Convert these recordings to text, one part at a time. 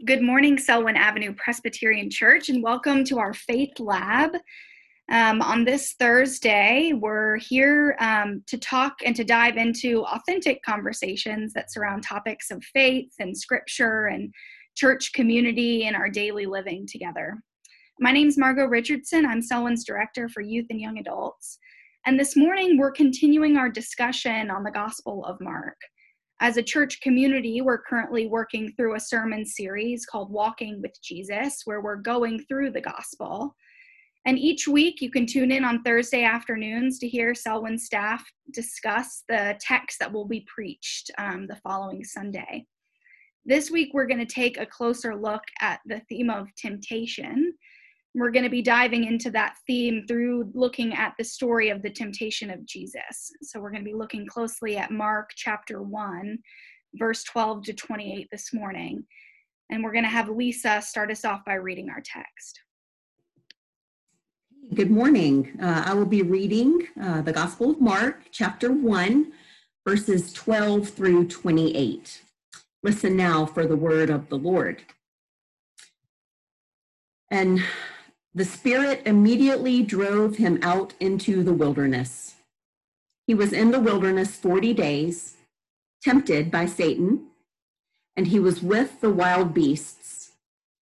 Good morning, Selwyn Avenue Presbyterian Church, and welcome to our Faith Lab. Um, on this Thursday, we're here um, to talk and to dive into authentic conversations that surround topics of faith and scripture and church community and our daily living together. My name is Margot Richardson. I'm Selwyn's Director for Youth and Young Adults. And this morning, we're continuing our discussion on the Gospel of Mark. As a church community, we're currently working through a sermon series called Walking with Jesus, where we're going through the gospel. And each week, you can tune in on Thursday afternoons to hear Selwyn staff discuss the text that will be preached um, the following Sunday. This week, we're going to take a closer look at the theme of temptation we're going to be diving into that theme through looking at the story of the temptation of Jesus. So we're going to be looking closely at Mark chapter 1, verse 12 to 28 this morning. And we're going to have Lisa start us off by reading our text. Good morning. Uh, I will be reading uh, the Gospel of Mark, chapter 1, verses 12 through 28. Listen now for the word of the Lord. And the Spirit immediately drove him out into the wilderness. He was in the wilderness 40 days, tempted by Satan, and he was with the wild beasts,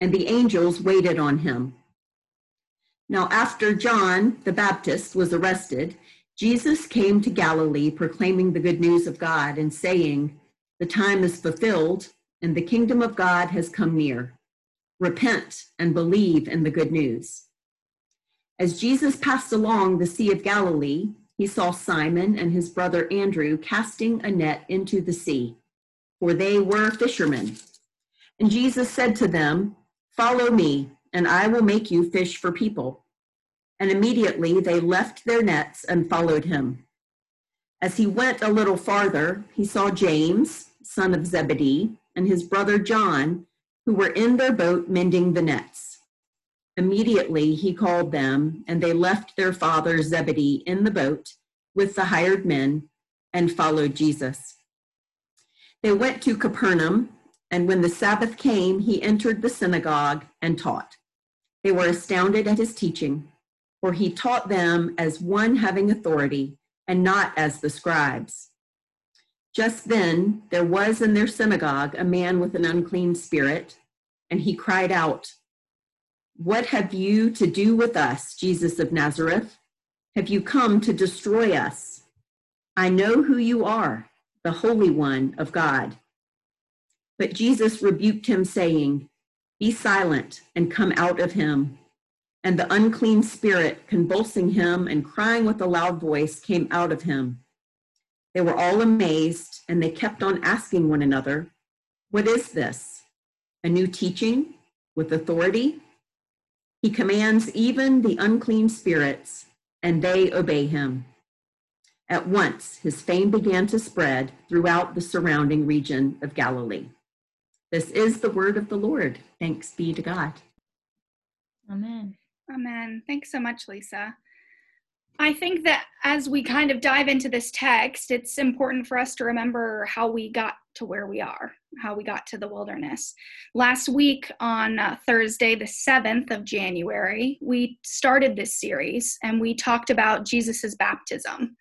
and the angels waited on him. Now, after John the Baptist was arrested, Jesus came to Galilee proclaiming the good news of God and saying, The time is fulfilled, and the kingdom of God has come near. Repent and believe in the good news. As Jesus passed along the Sea of Galilee, he saw Simon and his brother Andrew casting a net into the sea, for they were fishermen. And Jesus said to them, Follow me, and I will make you fish for people. And immediately they left their nets and followed him. As he went a little farther, he saw James, son of Zebedee, and his brother John who were in their boat mending the nets. Immediately he called them, and they left their father Zebedee in the boat with the hired men and followed Jesus. They went to Capernaum, and when the Sabbath came, he entered the synagogue and taught. They were astounded at his teaching, for he taught them as one having authority and not as the scribes. Just then, there was in their synagogue a man with an unclean spirit, and he cried out, What have you to do with us, Jesus of Nazareth? Have you come to destroy us? I know who you are, the Holy One of God. But Jesus rebuked him, saying, Be silent and come out of him. And the unclean spirit, convulsing him and crying with a loud voice, came out of him. They were all amazed, and they kept on asking one another, What is this? A new teaching with authority? He commands even the unclean spirits, and they obey him. At once, his fame began to spread throughout the surrounding region of Galilee. This is the word of the Lord. Thanks be to God. Amen. Amen. Thanks so much, Lisa. I think that as we kind of dive into this text, it's important for us to remember how we got to where we are, how we got to the wilderness. Last week on uh, Thursday, the 7th of January, we started this series and we talked about Jesus's baptism.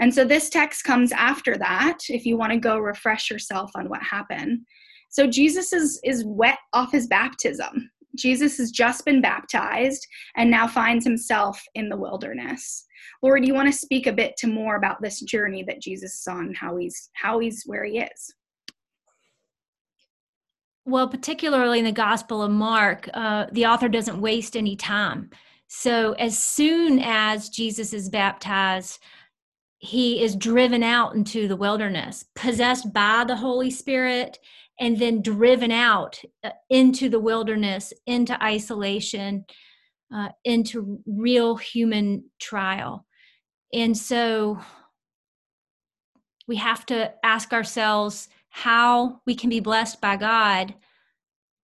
And so this text comes after that if you want to go refresh yourself on what happened. So Jesus is is wet off his baptism. Jesus has just been baptized and now finds himself in the wilderness. Lori, you want to speak a bit to more about this journey that Jesus is on, how he's how he's where he is? Well, particularly in the Gospel of Mark, uh, the author doesn't waste any time. So as soon as Jesus is baptized, he is driven out into the wilderness, possessed by the Holy Spirit, and then driven out uh, into the wilderness, into isolation, uh, into real human trial. And so we have to ask ourselves how we can be blessed by God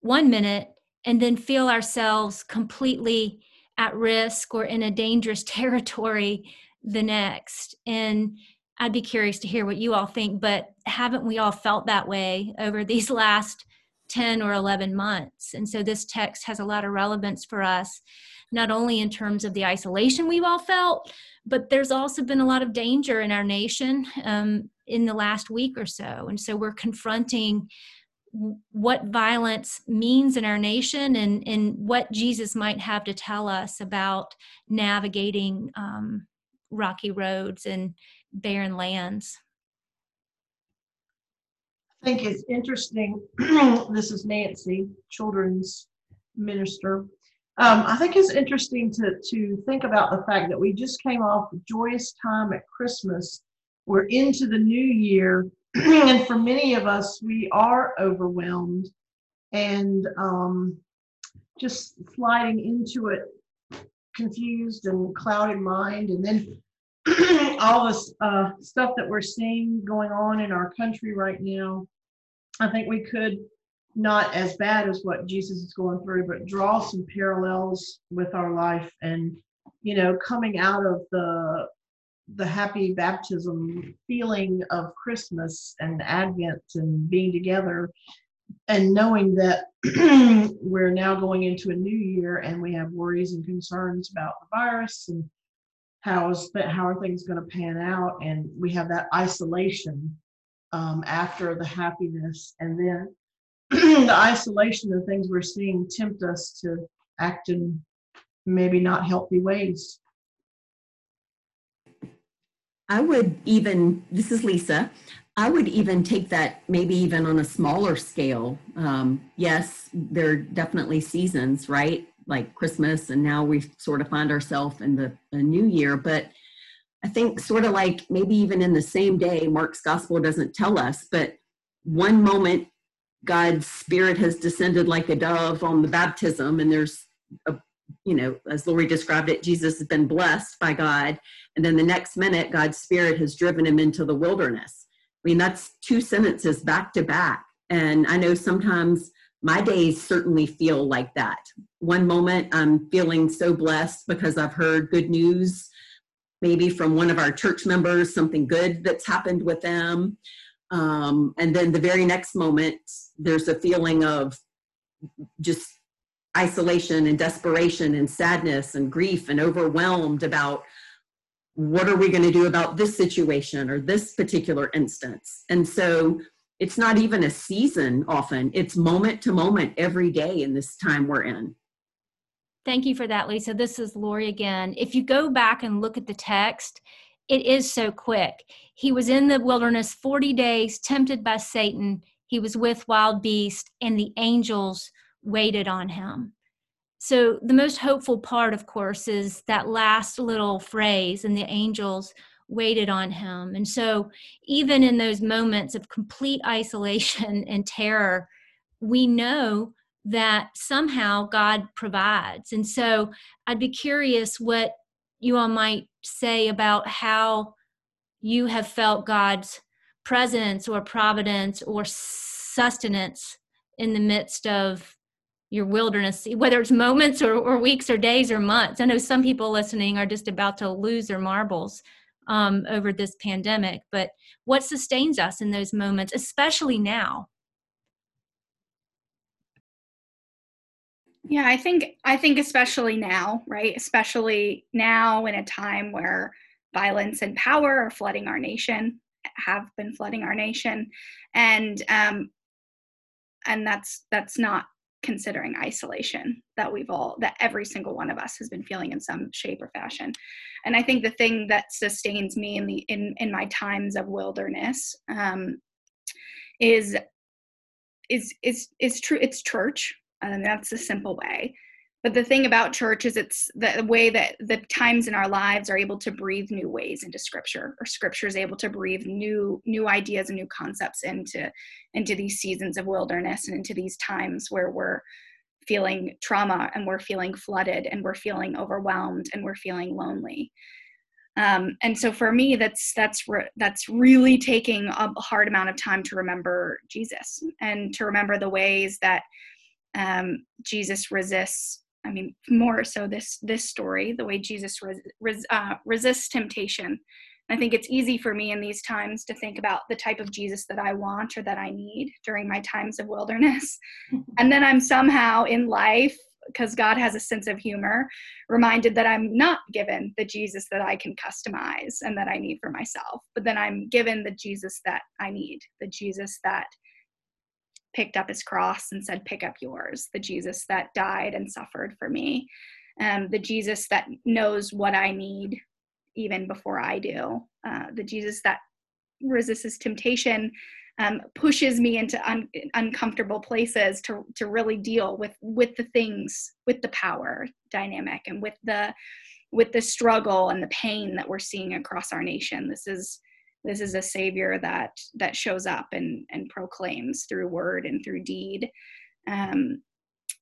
one minute and then feel ourselves completely at risk or in a dangerous territory the next. And I'd be curious to hear what you all think, but haven't we all felt that way over these last 10 or 11 months. And so this text has a lot of relevance for us, not only in terms of the isolation we've all felt, but there's also been a lot of danger in our nation um, in the last week or so. And so we're confronting what violence means in our nation and, and what Jesus might have to tell us about navigating um, rocky roads and barren lands. I think it's interesting. this is Nancy, children's minister. Um, I think it's interesting to to think about the fact that we just came off a joyous time at Christmas. We're into the new year, and for many of us, we are overwhelmed and um, just sliding into it, confused and clouded mind, and then all this uh, stuff that we're seeing going on in our country right now, I think we could not as bad as what Jesus is going through, but draw some parallels with our life and you know coming out of the the happy baptism feeling of Christmas and Advent and being together and knowing that we're now going into a new year and we have worries and concerns about the virus and how is that how are things going to pan out? And we have that isolation um, after the happiness and then the isolation of things we're seeing tempt us to act in maybe not healthy ways I would even, this is Lisa, I would even take that maybe even on a smaller scale. Um, yes, there are definitely seasons, right? like Christmas, and now we sort of find ourselves in the, the new year. But I think, sort of like maybe even in the same day, Mark's gospel doesn't tell us, but one moment God's spirit has descended like a dove on the baptism, and there's a you know, as Lori described it, Jesus has been blessed by God. And then the next minute, God's spirit has driven him into the wilderness. I mean, that's two sentences back to back. And I know sometimes my days certainly feel like that. One moment I'm feeling so blessed because I've heard good news, maybe from one of our church members, something good that's happened with them. Um, and then the very next moment, there's a feeling of just isolation and desperation and sadness and grief and overwhelmed about what are we going to do about this situation or this particular instance. And so it's not even a season often, it's moment to moment every day in this time we're in. Thank you for that, Lisa. This is Lori again. If you go back and look at the text, it is so quick. He was in the wilderness 40 days, tempted by Satan. He was with wild beasts, and the angels waited on him. So, the most hopeful part, of course, is that last little phrase, and the angels waited on him. And so, even in those moments of complete isolation and terror, we know that somehow God provides. And so, I'd be curious what you all might say about how you have felt God's presence or providence or sustenance in the midst of your wilderness, whether it's moments or, or weeks or days or months. I know some people listening are just about to lose their marbles um, over this pandemic. But what sustains us in those moments, especially now? Yeah, I think I think especially now, right? Especially now in a time where violence and power are flooding our nation, have been flooding our nation, and um, and that's that's not considering isolation that we've all that every single one of us has been feeling in some shape or fashion. And i think the thing that sustains me in the in in my times of wilderness um is is is is true it's church. And that's the simple way but the thing about church is it's the way that the times in our lives are able to breathe new ways into scripture or scripture is able to breathe new new ideas and new concepts into into these seasons of wilderness and into these times where we're feeling trauma and we're feeling flooded and we're feeling overwhelmed and we're feeling lonely. Um, and so for me that's that's re- that's really taking a hard amount of time to remember jesus and to remember the ways that um, jesus resists I mean, more so this this story, the way Jesus res, res, uh, resists temptation I think it's easy for me in these times to think about the type of Jesus that I want or that I need during my times of wilderness. and then I'm somehow in life, because God has a sense of humor, reminded that I'm not given the Jesus that I can customize and that I need for myself, but then I'm given the Jesus that I need, the Jesus that picked up his cross and said, Pick up yours, the Jesus that died and suffered for me, um, the Jesus that knows what I need even before I do, uh, the Jesus that resists temptation. Um, pushes me into un- uncomfortable places to to really deal with with the things with the power dynamic and with the with the struggle and the pain that we're seeing across our nation this is this is a savior that that shows up and and proclaims through word and through deed. Um,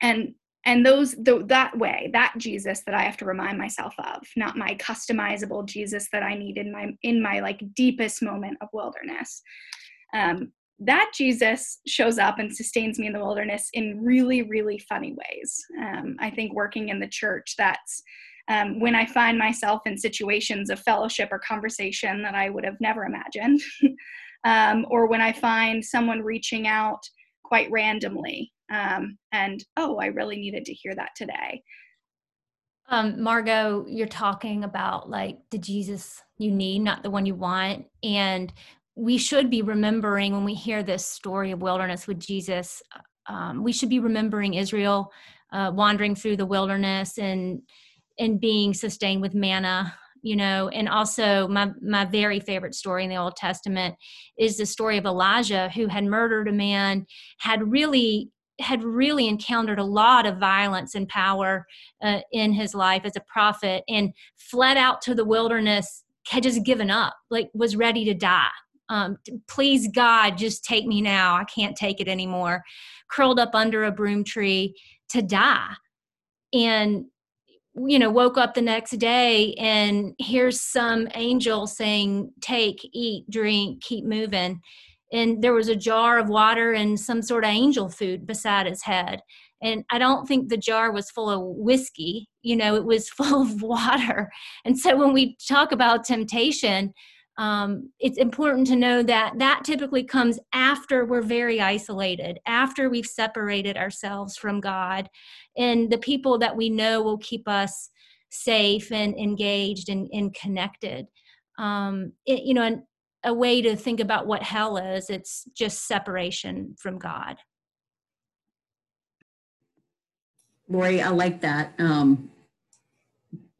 and and those the, that way that jesus that i have to remind myself of not my customizable jesus that i need in my in my like deepest moment of wilderness. Um, that jesus shows up and sustains me in the wilderness in really really funny ways. Um, i think working in the church that's um, when I find myself in situations of fellowship or conversation that I would have never imagined, um, or when I find someone reaching out quite randomly um, and, oh, I really needed to hear that today. Um, Margot, you're talking about like the Jesus you need, not the one you want. And we should be remembering when we hear this story of wilderness with Jesus, um, we should be remembering Israel uh, wandering through the wilderness and and being sustained with manna you know and also my my very favorite story in the old testament is the story of elijah who had murdered a man had really had really encountered a lot of violence and power uh, in his life as a prophet and fled out to the wilderness had just given up like was ready to die. Um, please god just take me now. I can't take it anymore. Curled up under a broom tree to die. And you know woke up the next day and here's some angel saying take eat drink keep moving. And there was a jar of water and some sort of angel food beside his head. And i don't think the jar was full of whiskey you know it was full of water. And so when we talk about temptation um, it's important to know that that typically comes after we're very isolated, after we've separated ourselves from God, and the people that we know will keep us safe and engaged and, and connected. Um, it, you know, a way to think about what hell is, it's just separation from God. Lori, I like that. Um,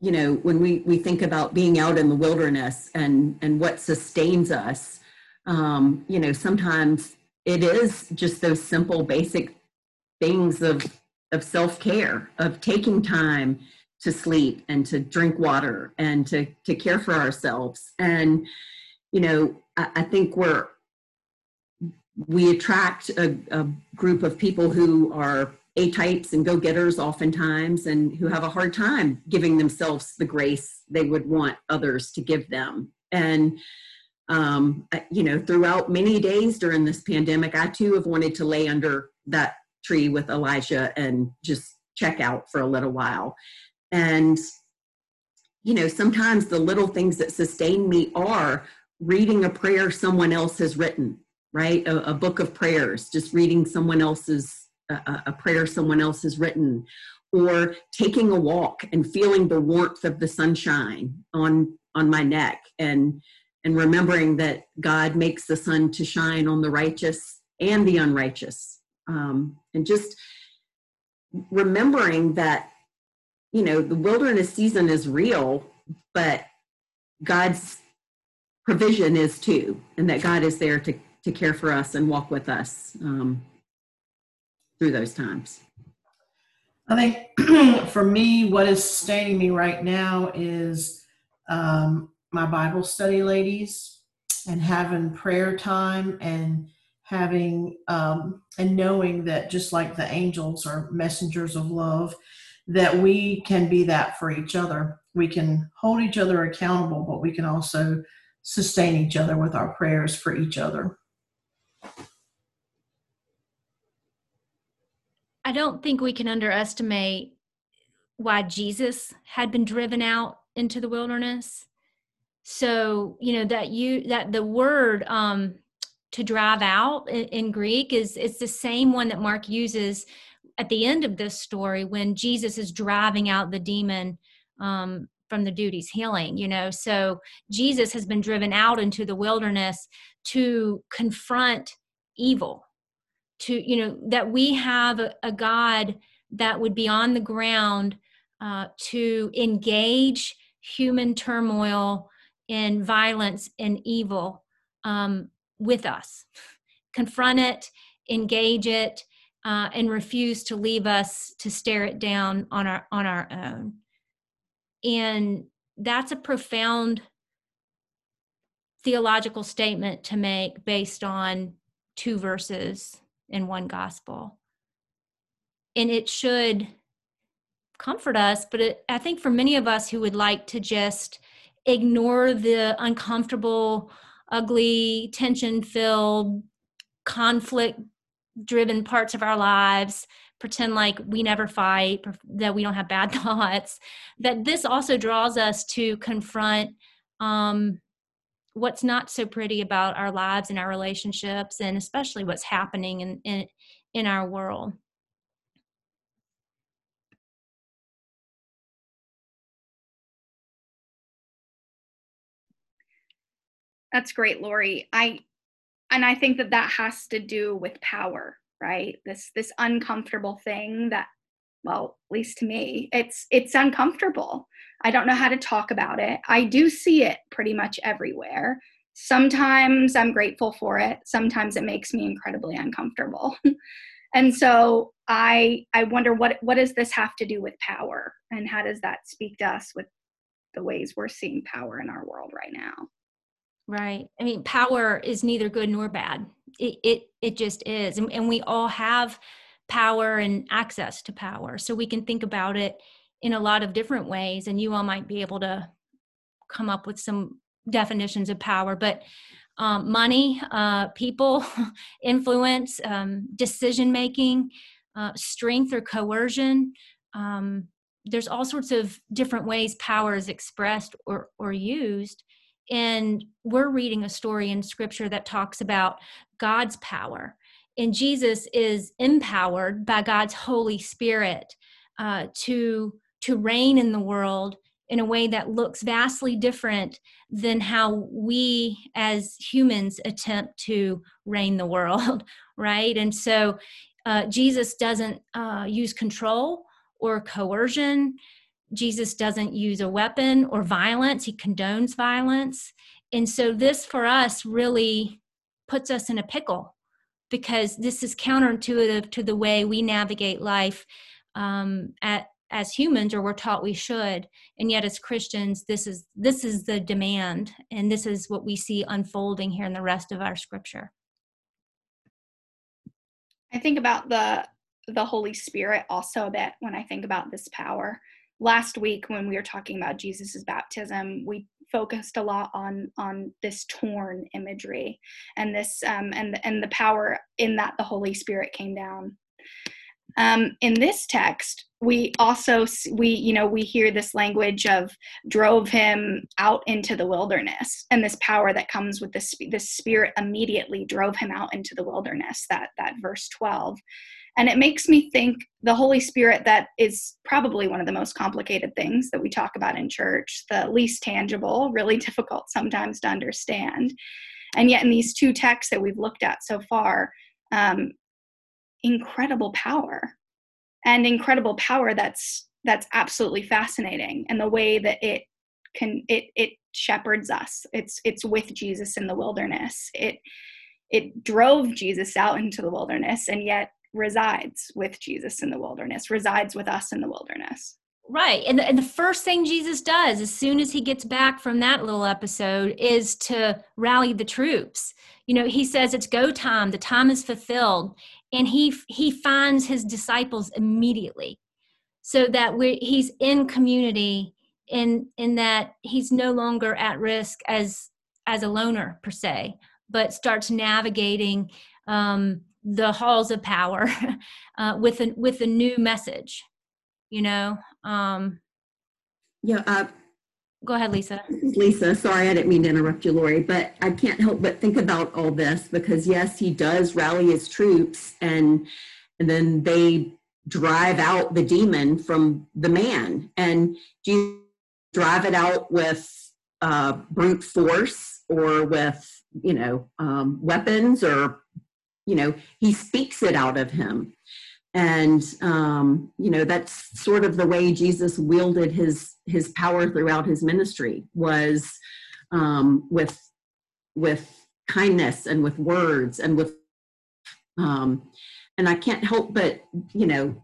you know, when we, we think about being out in the wilderness and, and what sustains us, um, you know, sometimes it is just those simple, basic things of, of self care, of taking time to sleep and to drink water and to, to care for ourselves. And, you know, I, I think we're, we attract a, a group of people who are a types and go getters oftentimes and who have a hard time giving themselves the grace they would want others to give them. And, um, you know, throughout many days during this pandemic, I too have wanted to lay under that tree with Elijah and just check out for a little while. And, you know, sometimes the little things that sustain me are reading a prayer someone else has written, right? A, a book of prayers, just reading someone else's a, a prayer someone else has written or taking a walk and feeling the warmth of the sunshine on on my neck and and remembering that god makes the sun to shine on the righteous and the unrighteous. Um, and just remembering that you know the wilderness season is real but god's provision is too and that god is there to to care for us and walk with us. Um, through those times? I think for me, what is sustaining me right now is um, my Bible study ladies and having prayer time and having um, and knowing that just like the angels are messengers of love, that we can be that for each other. We can hold each other accountable, but we can also sustain each other with our prayers for each other. I don't think we can underestimate why Jesus had been driven out into the wilderness. so you know that you that the word um to drive out in, in greek is it's the same one that mark uses at the end of this story when jesus is driving out the demon um, from the duties healing you know so jesus has been driven out into the wilderness to confront evil to you know that we have a, a god that would be on the ground uh, to engage human turmoil and violence and evil um, with us. Confront it engage it uh, and refuse to leave us to stare it down on our on our own. And that's a profound theological statement to make based on two verses in one gospel. And it should comfort us, but it, I think for many of us who would like to just ignore the uncomfortable, ugly, tension filled, conflict driven parts of our lives pretend like we never fight, that we don't have bad thoughts, that this also draws us to confront um, what's not so pretty about our lives and our relationships, and especially what's happening in, in, in our world. That's great, Lori. I and I think that that has to do with power right this this uncomfortable thing that well at least to me it's it's uncomfortable. I don't know how to talk about it. I do see it pretty much everywhere. Sometimes i'm grateful for it. Sometimes it makes me incredibly uncomfortable. And so i i wonder what what does this have to do with power? And how does that speak to us with the ways we're seeing power in our world right now? Right. I mean, power is neither good nor bad. It it it just is, and, and we all have power and access to power, so we can think about it in a lot of different ways. And you all might be able to come up with some definitions of power, but um, money, uh, people, influence, um, decision making, uh, strength or coercion. Um, there's all sorts of different ways power is expressed or or used and we're reading a story in scripture that talks about God's power. And Jesus is empowered by God's Holy Spirit uh, to, to reign in the world in a way that looks vastly different than how we as humans attempt to reign the world, right? And so uh, Jesus doesn't uh, use control or coercion. Jesus doesn't use a weapon or violence, he condones violence. And so, this for us really puts us in a pickle because this is counterintuitive to the way we navigate life um, at, as humans or we're taught we should. And yet as christians this is this is the demand and this is what we see unfolding here in the rest of our scripture. I think about the the holy spirit also a bit when i think about this power. Last week when we were talking about Jesus's baptism, we focused a lot on on this torn imagery and this um, and and the power in that the Holy Spirit came down. Um, in this text, we also we you know we hear this language of drove him out into the wilderness and this power that comes with this the spirit immediately drove him out into the wilderness that that verse 12 and it makes me think the Holy Spirit, that is probably one of the most complicated things that we talk about in church, the least tangible, really difficult sometimes to understand. And yet, in these two texts that we've looked at so far, um, incredible power. And incredible power that's that's absolutely fascinating and the way that it can it it shepherds us. It's it's with jesus in the wilderness. It it drove jesus out into the wilderness and yet resides with Jesus in the wilderness, resides with us in the wilderness. Right. And the, and the first thing Jesus does as soon as he gets back from that little episode is to rally the troops. You know, he says it's go time, the time is fulfilled, and he he finds his disciples immediately. So that we he's in community in in that he's no longer at risk as as a loner per se, but starts navigating um the halls of power uh, with a with a new message you know um. Yeah uh, go ahead, Lisa. Lisa, sorry, I didn't mean to interrupt you, Lori, but I can't help but think about all this because yes, he does rally his troops and and then they drive out the demon from the man. And Jesus drive it out with uh, brute force or with you know um, weapons or you know he speaks it out of him. And um, you know that's sort of the way jesus wielded his his power throughout his ministry was um, with with kindness and with words and with um, and i can't help but you know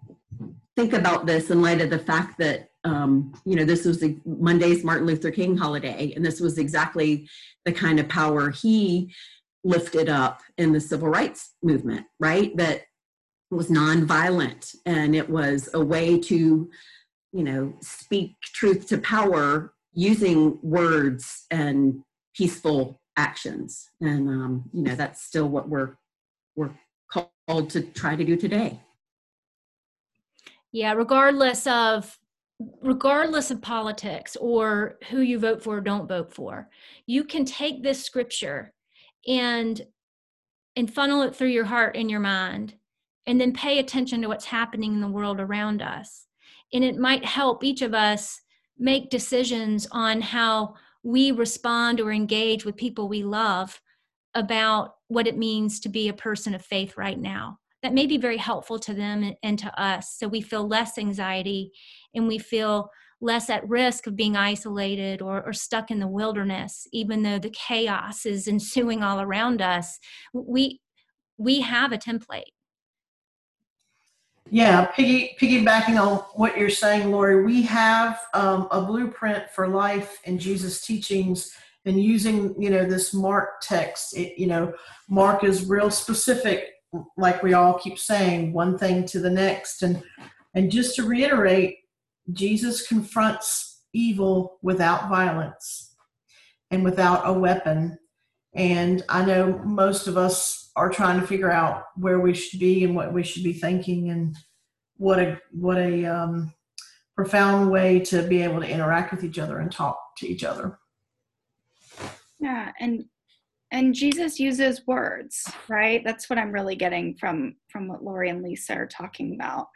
think about this in light of the fact that um, you know this was the monday's martin luther king holiday and this was exactly the kind of power he lifted up in the civil rights movement right? That was nonviolent and it was a way to you know speak truth to power using words and peaceful actions. And um, you know that's still what we're we're called to try to do today. Yeah regardless of regardless of politics or who you vote for or don't vote for you can take this scripture and and funnel it through your heart and your mind and then pay attention to what's happening in the world around us. And it might help each of us make decisions on how we respond or engage with people we love about what it means to be a person of faith right now. That may be very helpful to them and to us so we feel less anxiety and we feel less at risk of being isolated or, or, stuck in the wilderness even though the chaos is ensuing all around us we we have a template. Yeah piggy piggybacking on what you're saying lori we have um, a blueprint for life in jesus teachings and using you know this mark text. It, you know mark is real specific like we all keep saying one thing to the next. And and just to reiterate Jesus confronts evil without violence and without a weapon. And I know most of us are trying to figure out where we should be and what we should be thinking, and what a what a um, profound way to be able to interact with each other and talk to each other. Yeah, and and Jesus uses words, right? That's what I'm really getting from from what Lori and Lisa are talking about.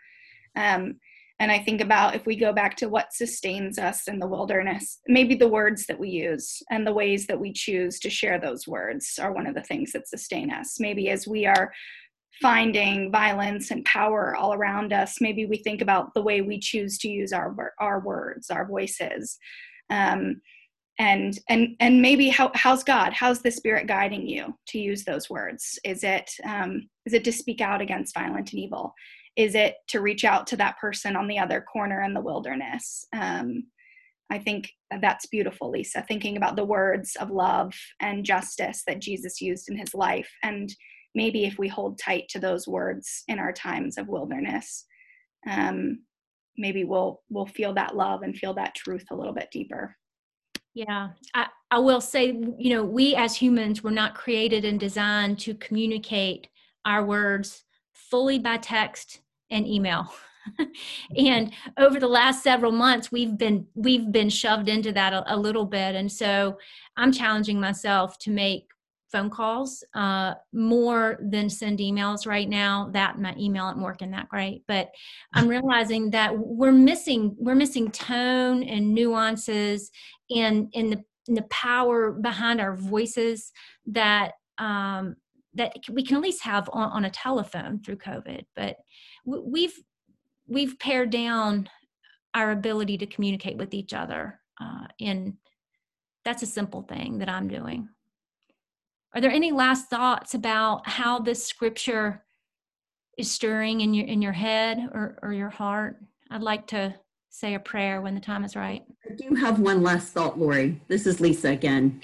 Um, and I think about if we go back to what sustains us in the wilderness, maybe the words that we use and the ways that we choose to share those words are one of the things that sustain us. Maybe as we are finding violence and power all around us, maybe we think about the way we choose to use our our words, our voices. Um, and and and maybe how, how's god how's the spirit guiding you to use those words is it um, is it to speak out against violent and evil is it to reach out to that person on the other corner in the wilderness? Um, i think that's beautiful lisa thinking about the words of love and justice that jesus used in his life and maybe if we hold tight to those words in our times of wilderness um, maybe we'll we'll feel that love and feel that truth a little bit deeper. Yeah I, I will say you know we as humans were not created and designed to communicate our words fully by text and email. And over the last several months we've been we've been shoved into that a, a, little bit. And so i'm challenging myself to make phone calls uh, more than send emails right now. That my email isn't working that great. But i'm realizing that we're missing we're missing tone and nuances and in the in the power behind our voices that um, that we can at least have on, on a telephone through covid. But we've we've pared down our ability to communicate with each other uh, and that's a simple thing that i'm doing. Are there any last thoughts about how this scripture is stirring in your in your head or, or your heart? I'd like to say a prayer when the time is right. I do have one last thought lori. This is lisa again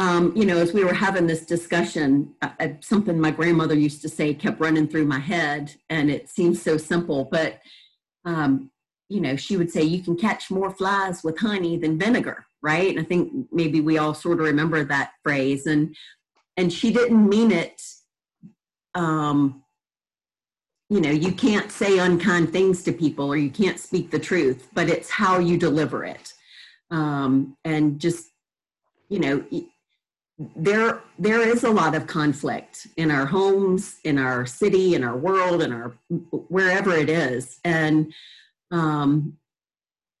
um, you know, as we were having this discussion, uh, uh, something my grandmother used to say kept running through my head, and it seems so simple, but um, you know, she would say you can catch more flies with honey than vinegar, right? And I think maybe we all sort of remember that phrase, and and she didn't mean it. Um, you know, you can't say unkind things to people, or you can't speak the truth, but it's how you deliver it um, and just you know there there is a lot of conflict in our homes in our city in our world in our wherever it is. And um,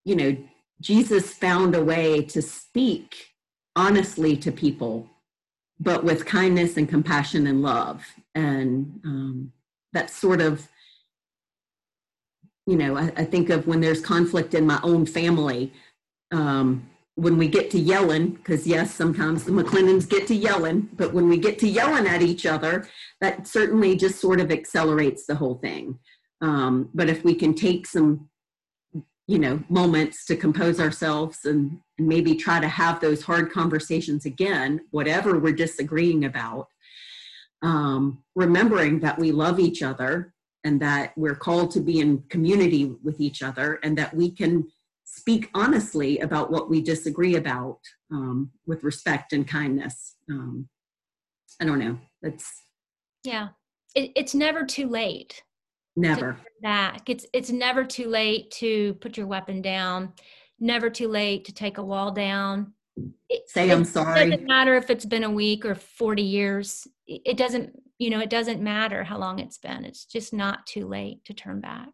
you know jesus found a way to speak honestly to people but with kindness and compassion and love. And um, that's sort of you know I, I, think of when there's conflict in my own family um, when we get to yelling, because yes, sometimes the McClennans get to yelling, but when we get to yelling at each other, that certainly just sort of accelerates the whole thing. Um, but if we can take some, you know, moments to compose ourselves and, and maybe try to have those hard conversations again, whatever we're disagreeing about, um, remembering that we love each other and that we're called to be in community with each other and that we can speak honestly about what we disagree about um, with respect and kindness. Um, I don't know. That's yeah. It, it's never too late. Never back. It's it's never too late to put your weapon down. Never too late to take a wall down. It, Say I'm sorry. It doesn't matter if it's been a week or 40 years. It doesn't, you know, it doesn't matter how long it's been. It's just not too late to turn back.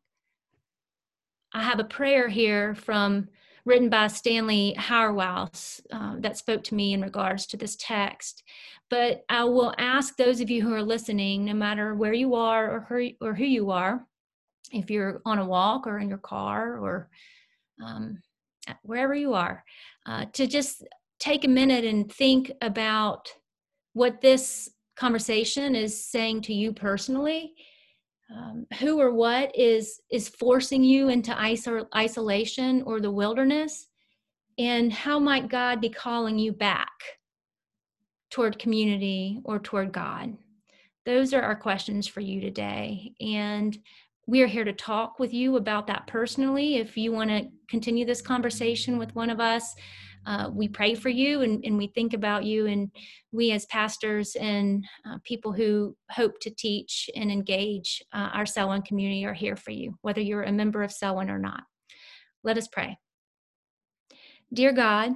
I have a prayer here from written by Stanley Hauerwas uh, that spoke to me in regards to this text. But I will ask those of you who are listening, no matter where you are or who, or who you are, if you're on a walk or in your car or um, wherever you are, uh, to just take a minute and think about what this conversation is saying to you personally um, who or what is is forcing you into isol- isolation or the wilderness? And how might god be calling you back toward community or toward god? Those are our questions for you today. And we are here to talk with you about that personally. If you want to continue this conversation with one of us uh, we pray for you and, and, we think about you and we as pastors and uh, people who hope to teach and engage uh, our Selwyn community are here for you whether you're a member of Selwyn or not. Let us pray. Dear god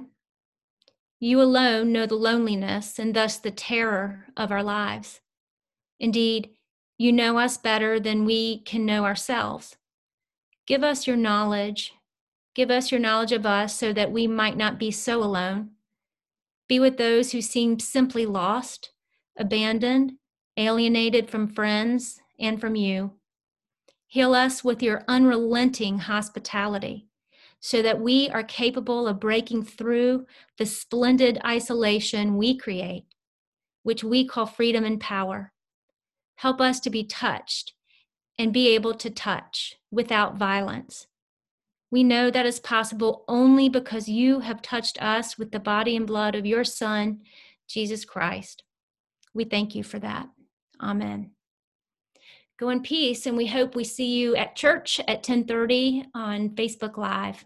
you alone know the loneliness and thus the terror of our lives. Indeed you know us better than we can know ourselves. Give us your knowledge Give us your knowledge of us so that we might not be so alone. Be with those who seem simply lost, abandoned, alienated from friends and from you. Heal us with your unrelenting hospitality so that we are capable of breaking through the splendid isolation we create, which we call freedom and power. Help us to be touched and be able to touch without violence. We know that is possible only because you have touched us with the body and blood of your Son, Jesus Christ. We thank you for that. Amen. Go in peace, and we hope we see you at church at 10:30 on Facebook Live.